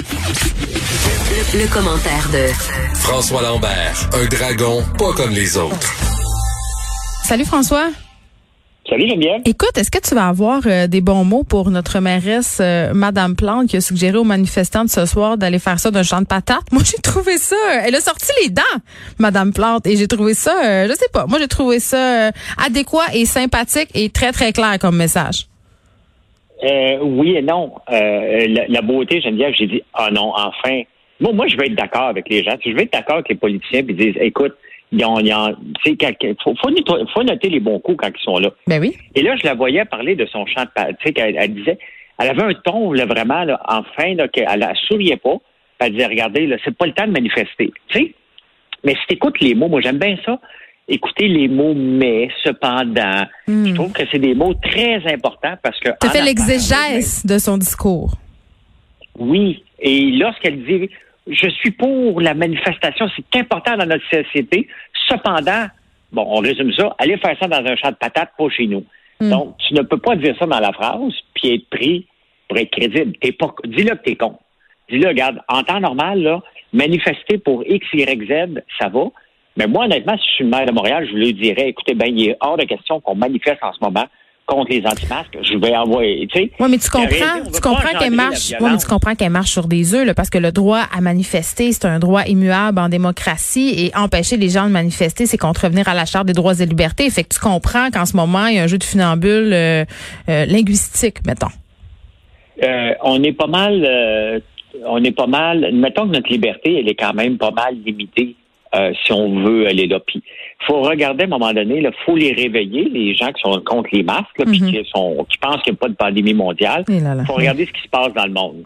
Le, le commentaire de François Lambert, un dragon pas comme les autres. Salut François. Salut Geneviève. Écoute, est-ce que tu vas avoir euh, des bons mots pour notre mairesse euh, Madame Plante qui a suggéré aux manifestants de ce soir d'aller faire ça d'un champ de patates? Moi, j'ai trouvé ça. euh, elle a sorti les dents, Madame Plante, et j'ai trouvé ça, euh, je sais pas. Moi, j'ai trouvé ça euh, adéquat et sympathique et très très clair comme message. Euh, oui et non. Euh, la, la beauté, Geneviève, j'ai dit, ah non, enfin. Bon, moi, je vais être d'accord avec les gens. Je vais être d'accord avec les politiciens puis disent, écoute, tu quand- faut, faut, noter- faut noter les bons coups quand ils sont là. Ben oui. Et là, je la voyais parler de son chant de Tu sais, qu'elle elle disait, elle avait un ton, là, vraiment, là, enfin, là, qu'elle elle souriait pas. Elle disait, regardez, là, c'est pas le temps de manifester. Tu sais? Mais si t'écoutes les mots, moi, j'aime bien ça. Écouter les mots mais, cependant. Je trouve que c'est des mots très importants parce que. Hmm. Tu fait l'exégèse de son discours. oui. Et lorsqu'elle dit je suis pour la manifestation, c'est important dans notre société. Cependant, bon, on résume ça, aller faire ça dans un champ de patates, pas chez nous. Donc, tu ne peux pas dire ça dans la phrase, puis être pris pour être crédible. T'es pas, dis-le que t'es con. Dis-le, regarde, en temps normal, là, manifester pour X, Y, Z, ça va. Mais moi, honnêtement, si je suis le maire de Montréal, je lui dirais, écoutez, ben, il est hors de question qu'on manifeste en ce moment contre les anti-masques. Je vais envoyer, tu sais. Oui, mais tu réalité, comprends, tu comprends qu'elle marche. Ouais, mais tu comprends qu'elle marche sur des œufs, là, parce que le droit à manifester, c'est un droit immuable en démocratie, et empêcher les gens de manifester, c'est contrevenir à la charte des droits et libertés. Fait que tu comprends qu'en ce moment, il y a un jeu de funambule euh, euh, linguistique, mettons. Euh, on est pas mal, euh, on est pas mal. Mettons que notre liberté, elle est quand même pas mal limitée euh, si on veut aller là. Puis, faut regarder à un moment donné, il faut les réveiller, les gens qui sont contre les masques, là, puis Mhm. qui sont, qui pensent qu'il n'y a pas de pandémie mondiale. Là là. faut regarder ce qui se passe dans le monde.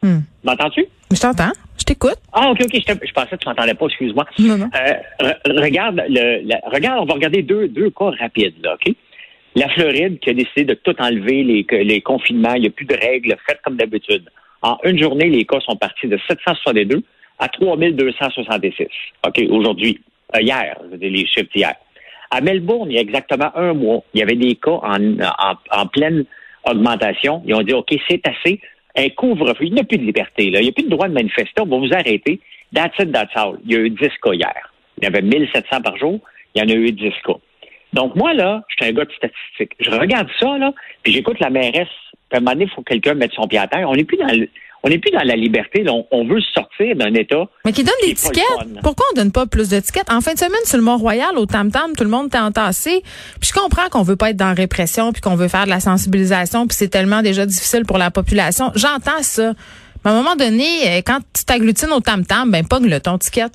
Hmm. m'entends-tu? Je t'entends, je t'écoute. Ah, ok, ok, je, pensais que tu m'entendais pas, excuse-moi. Non, non. Euh, re- regarde, le, la- regarde, on va regarder deux, deux cas rapides, là, OK? La Floride qui a décidé de tout enlever, les, les confinements, il n'y a plus de règles, faites comme d'habitude. En une journée, les cas sont partis de 762 à 3266. OK, aujourd'hui, euh, hier, je les chiffres d'hier. À Melbourne, il y a exactement un mois, il y avait des cas en, en, en pleine augmentation. Ils ont dit, OK, c'est assez. Un couvre-feu. Il n'y a plus de liberté. Là. Il n'y a plus de droit de manifester. On va vous arrêter. That's it, that's all. Il y a eu 10 cas hier. Il y avait 1700 par jour. Il y en a eu 10 cas. Donc, moi, là, je suis un gars de statistique. Je regarde ça, là, puis j'écoute la mairesse. À un moment donné, il faut que quelqu'un mette son pied à terre. On n'est plus dans le- on n'est plus dans la liberté. là. On, on veut sortir d'un État. Mais qui donne des tickets. Pourquoi on donne pas plus de tickets? En fin de semaine, sur le Mont-Royal, au Tam-Tam, tout le monde était entassé. Puis je comprends qu'on veut pas être dans la répression, puis qu'on veut faire de la sensibilisation, puis c'est tellement déjà difficile pour la population. J'entends ça. Mais à un moment donné, euh, quand tu t'agglutines au Tam-Tam, ben pogne-le ton ticket.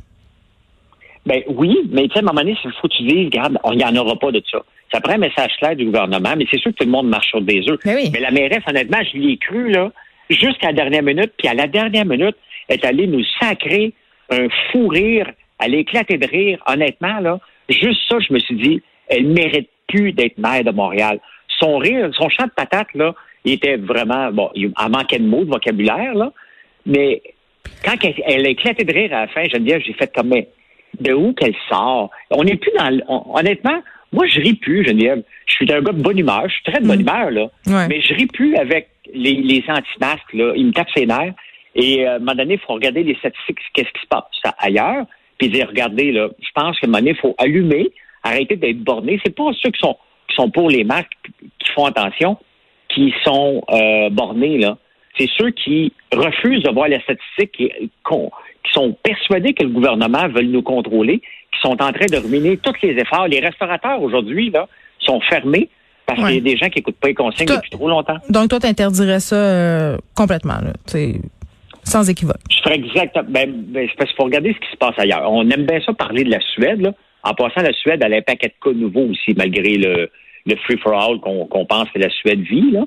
Ben oui, mais tu sais, à un moment donné, il faut que tu dises, regarde, il n'y en aura pas de ça. Ça prend un message clair du gouvernement, mais c'est sûr que tout le monde marche sur des œufs. Ben oui. Mais la mairesse, honnêtement, je l'y ai cru, là, jusqu'à la dernière minute, puis à la dernière minute, elle est allée nous sacrer un fou rire, elle a éclaté de rire, honnêtement, là. Juste ça, je me suis dit, elle mérite plus d'être maire de Montréal. Son rire, son chant de patate, là, il était vraiment, bon, il en manquait de mots, de vocabulaire, là, mais quand elle, elle a éclaté de rire à la fin, Geneviève, j'ai fait comme, mais de où qu'elle sort? On n'est plus dans, on- honnêtement, moi, je ris plus, Geneviève. Je suis un gars de bonne humeur, je suis très de bonne humeur, là. Ouais. Mais je ris plus avec les, anti-masques, là. Ils me tapent ses nerfs. Et euh, à un moment donné, il faut regarder les statistiques, qu'est-ce qui se passe ailleurs, puis dire, regardez, là, je pense qu'à un moment donné, il faut allumer, arrêter d'être borné. C'est pas ceux qui sont, qui sont pour les masques, qui font attention, qui sont euh, bornés, là. C'est ceux qui refusent de voir les statistiques, qui sont persuadés que le gouvernement veut nous contrôler, qui sont en train de ruiner tous les efforts. Les restaurateurs, aujourd'hui, là, sont fermés parce Ouais. qu'il y a des gens qui n'écoutent pas les consignes Toi- depuis trop longtemps. Donc toi, t'interdirais ça euh, complètement, là. C'est sans équivoque. Je ferais exactement. Ben, ben, c'est parce qu'il faut regarder ce qui se passe ailleurs. On aime bien ça parler de la Suède. Là. En passant, la Suède, elle a un paquet de cas nouveaux aussi, malgré le, le free-for-all qu'on qu'on pense que la Suède vit. Là.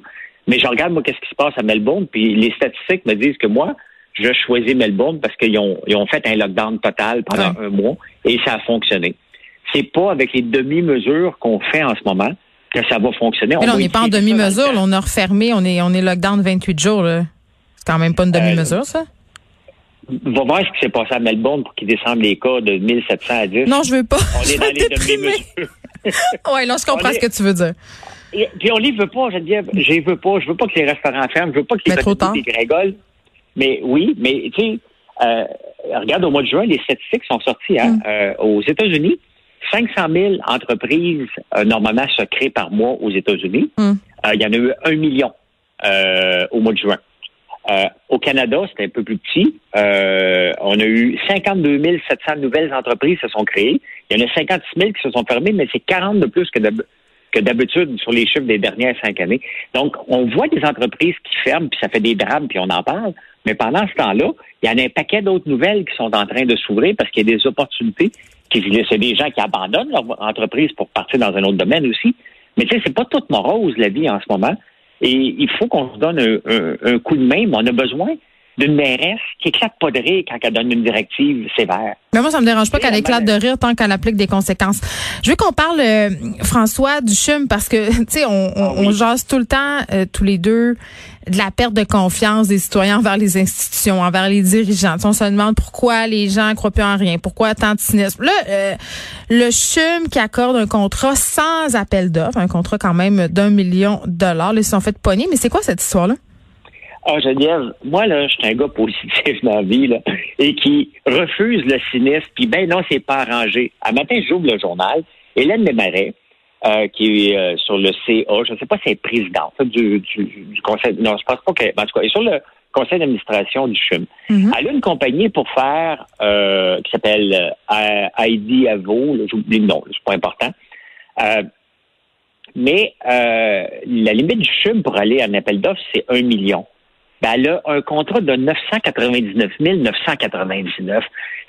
Mais je regarde, moi, qu'est-ce qui se passe à Melbourne, puis les statistiques me disent que moi, je choisis Melbourne parce qu'ils ont, ils ont fait un lockdown total pendant un mois et ça a fonctionné. C'est pas avec les demi-mesures qu'on fait en ce moment que ça va fonctionner. Mais là, on n'est pas en demi-mesure. là, On a refermé, on est, on est lockdown 28 jours. là. C'est quand même pas une demi-mesure, ça? Va voir ce qui s'est passé à Melbourne pour qu'ils descendent les cas de 1700 à 10. Non, je veux pas. On Je est dans les demi-mesures. Ouais, non, je comprends ce que tu veux dire. Puis on les veut pas, Geneviève. Je les veux pas. Je veux pas que les restaurants ferment. Je veux pas que les dégringolent. Mais oui, mais tu sais, euh, regarde, au mois de juin, les statistiques sont sorties. Hein, euh, aux États-Unis, 500 000 entreprises euh, normalement se créent par mois aux États-Unis. Mm. Euh, il y en a eu un million euh, au mois de juin. Au Canada, c'était un peu plus petit. On a eu 52 700 nouvelles entreprises qui se sont créées. Il y en a 56 000 qui se sont fermées, mais c'est 40 de plus que d'hab- que d'habitude sur les chiffres des dernières cinq années. Donc, on voit des entreprises qui ferment, puis ça fait des drames, puis on en parle. Mais pendant ce temps-là, il y en a un paquet d'autres nouvelles qui sont en train de s'ouvrir parce qu'il y a des opportunités. C'est des gens qui abandonnent leur entreprise pour partir dans un autre domaine aussi. Mais tu sais, c'est pas toute morose la vie en ce moment. Et il faut qu'on se donne un, un- un coup de main, mais on a besoin d'une mairesse qui éclate pas de rire quand elle donne une directive sévère. Mais moi, ça me dérange pas qu'elle la éclate de rire tant qu'elle applique des conséquences. Je veux qu'on parle, euh, François, du CHUM parce que, tu sais, on, on, Ah oui. on jase tout le temps, euh, tous les deux, de la perte de confiance des citoyens envers les institutions, envers les dirigeants. Tu sais, on se demande pourquoi les gens croient plus en rien, pourquoi tant de cynisme. Là, euh, le CHUM qui accorde un contrat sans appel d'offres, un contrat quand même d'un million de dollars, là, ils se sont fait pogner. Mais c'est quoi cette histoire-là? Ah, Geneviève, moi, là, je suis un gars positif dans la vie, là, et qui refuse le cynisme, puis ben non, c'est pas arrangé. Un matin, j'ouvre le journal, Hélène Desmarais, euh, qui est euh, sur le CA, je ne sais pas si elle est présidente du, du, du conseil, non, je pense pas qu'elle, en tout cas, elle est sur le conseil d'administration du CHUM. Mhm. Elle a une compagnie pour faire, euh, qui s'appelle euh, ID Avo, j'oublie le nom, c'est pas important. Euh, mais euh, la limite du CHUM pour aller à un appel d'offres, c'est un million ben, elle a un contrat de 999 999.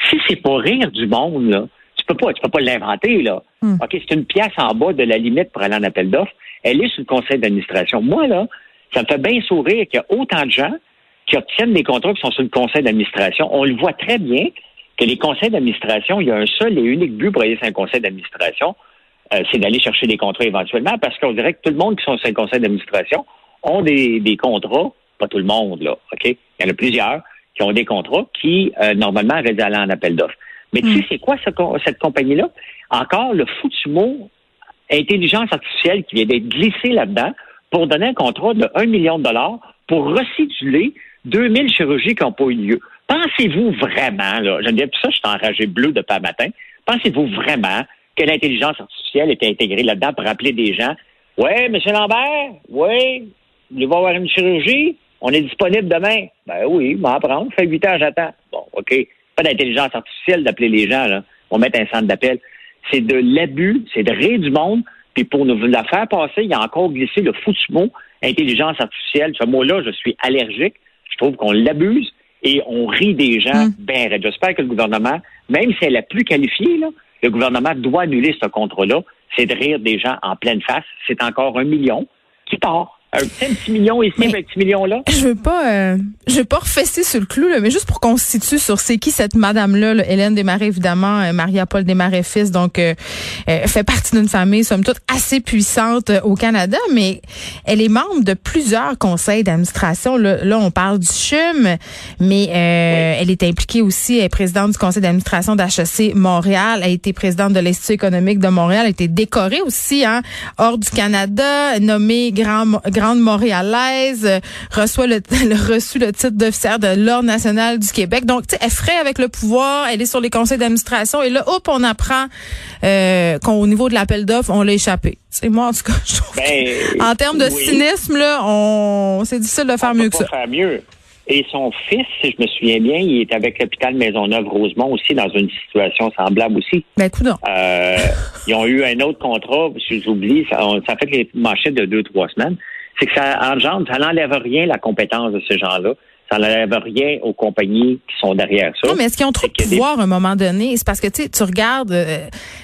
Si c'est pour rire du monde, là, tu peux pas, tu peux pas l'inventer, là. Hmm. OK, c'est une pièce en bas de la limite pour aller en appel d'offres. Elle est sur le conseil d'administration. Moi, là, ça me fait bien sourire qu'il y a autant de gens qui obtiennent des contrats qui sont sur le conseil d'administration. On le voit très bien que les conseils d'administration, il y a un seul et unique but pour aller sur un conseil d'administration, euh, c'est d'aller chercher des contrats éventuellement, parce qu'on dirait que tout le monde qui sont sur le conseil d'administration ont des, des contrats, pas tout le monde, là, OK? Il y en a plusieurs qui ont des contrats qui, euh, normalement, auraient dû aller en appel d'offres. Mais tu sais, c'est quoi ce cette compagnie-là? Encore le foutu mot intelligence artificielle qui vient d'être glissée là-dedans pour donner un contrat de 1 million de dollars pour restituer 2000 chirurgies qui n'ont pas eu lieu. Pensez-vous vraiment, là, je tout ça, je suis enragé bleu depuis un matin, pensez-vous vraiment que l'intelligence artificielle est intégrée là-dedans pour appeler des gens, ouais, monsieur Lambert, oui, vous voulez avoir une chirurgie? On est disponible demain? Ben oui, m'en prendre. Fait huit ans, j'attends. Bon, OK. Pas d'intelligence artificielle d'appeler les gens, là. On met un centre d'appel. C'est de l'abus, c'est de rire du monde. Puis pour nous la faire passer, il y a encore glissé le foutu mot intelligence artificielle. Ce mot-là, je suis allergique. Je trouve qu'on l'abuse et on rit des gens ben. J'espère que le gouvernement, même si elle est la plus qualifiée, là, le gouvernement doit annuler ce contrat-là. C'est de rire des gens en pleine face. C'est encore un million qui part. Un petit, million ici, Mais- un petit million là. Je veux pas, euh, je veux pas refesser sur le clou, là, mais juste pour qu'on se situe sur c'est qui cette madame-là, là, Hélène Desmarais, évidemment, euh, Maria-Paul Desmarais fils, donc euh, euh, fait partie d'une famille, somme toute, assez puissante euh, au Canada, mais elle est membre de plusieurs conseils d'administration. Là, là, on parle du CHUM, mais euh, elle est impliquée aussi, elle est présidente du conseil d'administration d'HEC Montréal, elle a été présidente de l'Institut économique de Montréal, elle a été décorée aussi, hein, hors du Canada, nommée grand, grande montréalaise, euh, reçoit le, elle a reçu le titre d'officière de l'Ordre national du Québec. Donc, tu sais, elle ferait avec le pouvoir, elle est sur les conseils d'administration et là, hop, on apprend euh, qu'au niveau de l'appel d'offres, on l'a échappé. C'est moi, en tout cas, je trouve Ben, en termes de oui. cynisme, là, on, c'est difficile de faire On peut mieux que pas ça. faire mieux. Et son fils, si je me souviens bien, il est avec l'hôpital Maisonneuve-Rosemont aussi dans une situation semblable aussi. Ben, coudonc. Euh, ils ont eu un autre contrat, si j'oublie, ça, ça fait les manchettes de deux, trois semaines. C'est que ça engendre, ça n'enlève rien la compétence de ces gens-là. Ça n'enlève rien aux compagnies qui sont derrière ça. Non, mais est-ce qu'ils ont trop de des- pouvoir à un moment donné? C'est parce que tu sais, tu regardes euh,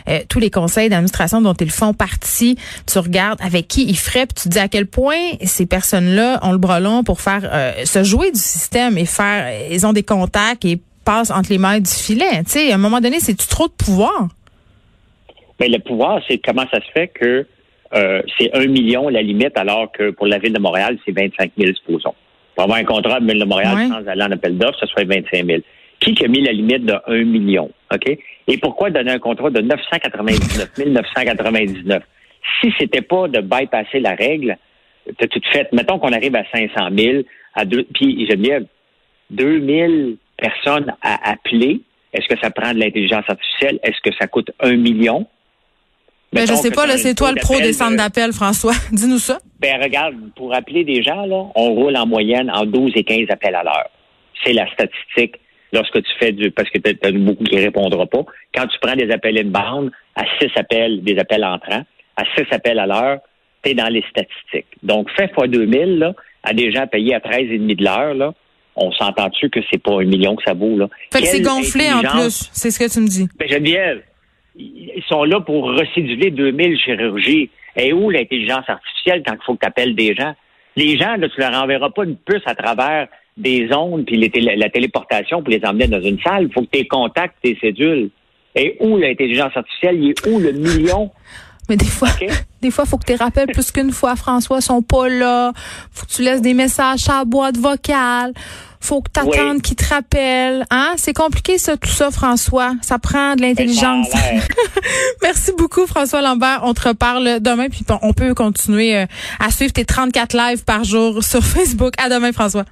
euh, tous les conseils d'administration dont ils font partie, tu regardes avec qui ils feraient, puis tu te dis à quel point ces personnes-là ont le bras long pour faire euh, se jouer du système et faire ils ont des contacts et passent entre les mailles du filet. Tu sais, à un moment donné, c'est tu trop de pouvoir? Mais le pouvoir, c'est comment ça se fait que euh, c'est un million la limite, alors que pour la ville de Montréal, c'est 25 000, supposons. Pour avoir un contrat de ville de Montréal sans aller en appel d'offres, ça serait 25 000. Qui a mis la limite de 1 million? OK? Et pourquoi donner un contrat de 999 999? Si c'était pas de bypasser la règle, t'as tout fait. Mettons qu'on arrive à 500 000, à deux, puis Geneviève, 2000 personnes à appeler. Est-ce que ça prend de l'intelligence artificielle? Est-ce que ça coûte un million? Ben, je sais pas, là, c'est toi le pro des centres d'appel, François. Dis-nous ça. Ben, regarde, pour appeler des gens, là, on roule en moyenne en 12 et 15 appels à l'heure. C'est la statistique lorsque tu fais du, parce que tu as beaucoup qui répondront pas. Quand tu prends des appels inbound à 6 appels, des appels entrants, à 6 appels à l'heure, tu es dans les statistiques. Donc, fais fois 2000, là, à des gens payés à 13,5 de l'heure, là, on s'entend-tu que c'est pas un million que ça vaut, là? Fait que c'est gonflé en plus. C'est ce que tu me dis. Ben, Geneviève, ils sont là pour recidiver 2000 chirurgies. Et où l'intelligence artificielle quand il faut que tu appelles des gens? Les gens, là, tu leur enverras pas une puce à travers des ondes puis la téléportation pour les emmener dans une salle. Il faut que tu contactes tes cédules. Et où l'intelligence artificielle? Il est où le million? Mais des fois, des fois, faut que tu rappelles plus qu'une fois, François, sont pas là. Faut que tu laisses des messages à la boîte vocale. Faut que tu attendes qu'ils te rappellent. Hein? C'est compliqué, ça, tout ça, François. Ça prend de l'intelligence. Merci beaucoup, François Lambert. On te reparle demain, puis on peut continuer euh, à suivre tes 34 lives par jour sur Facebook. À demain, François.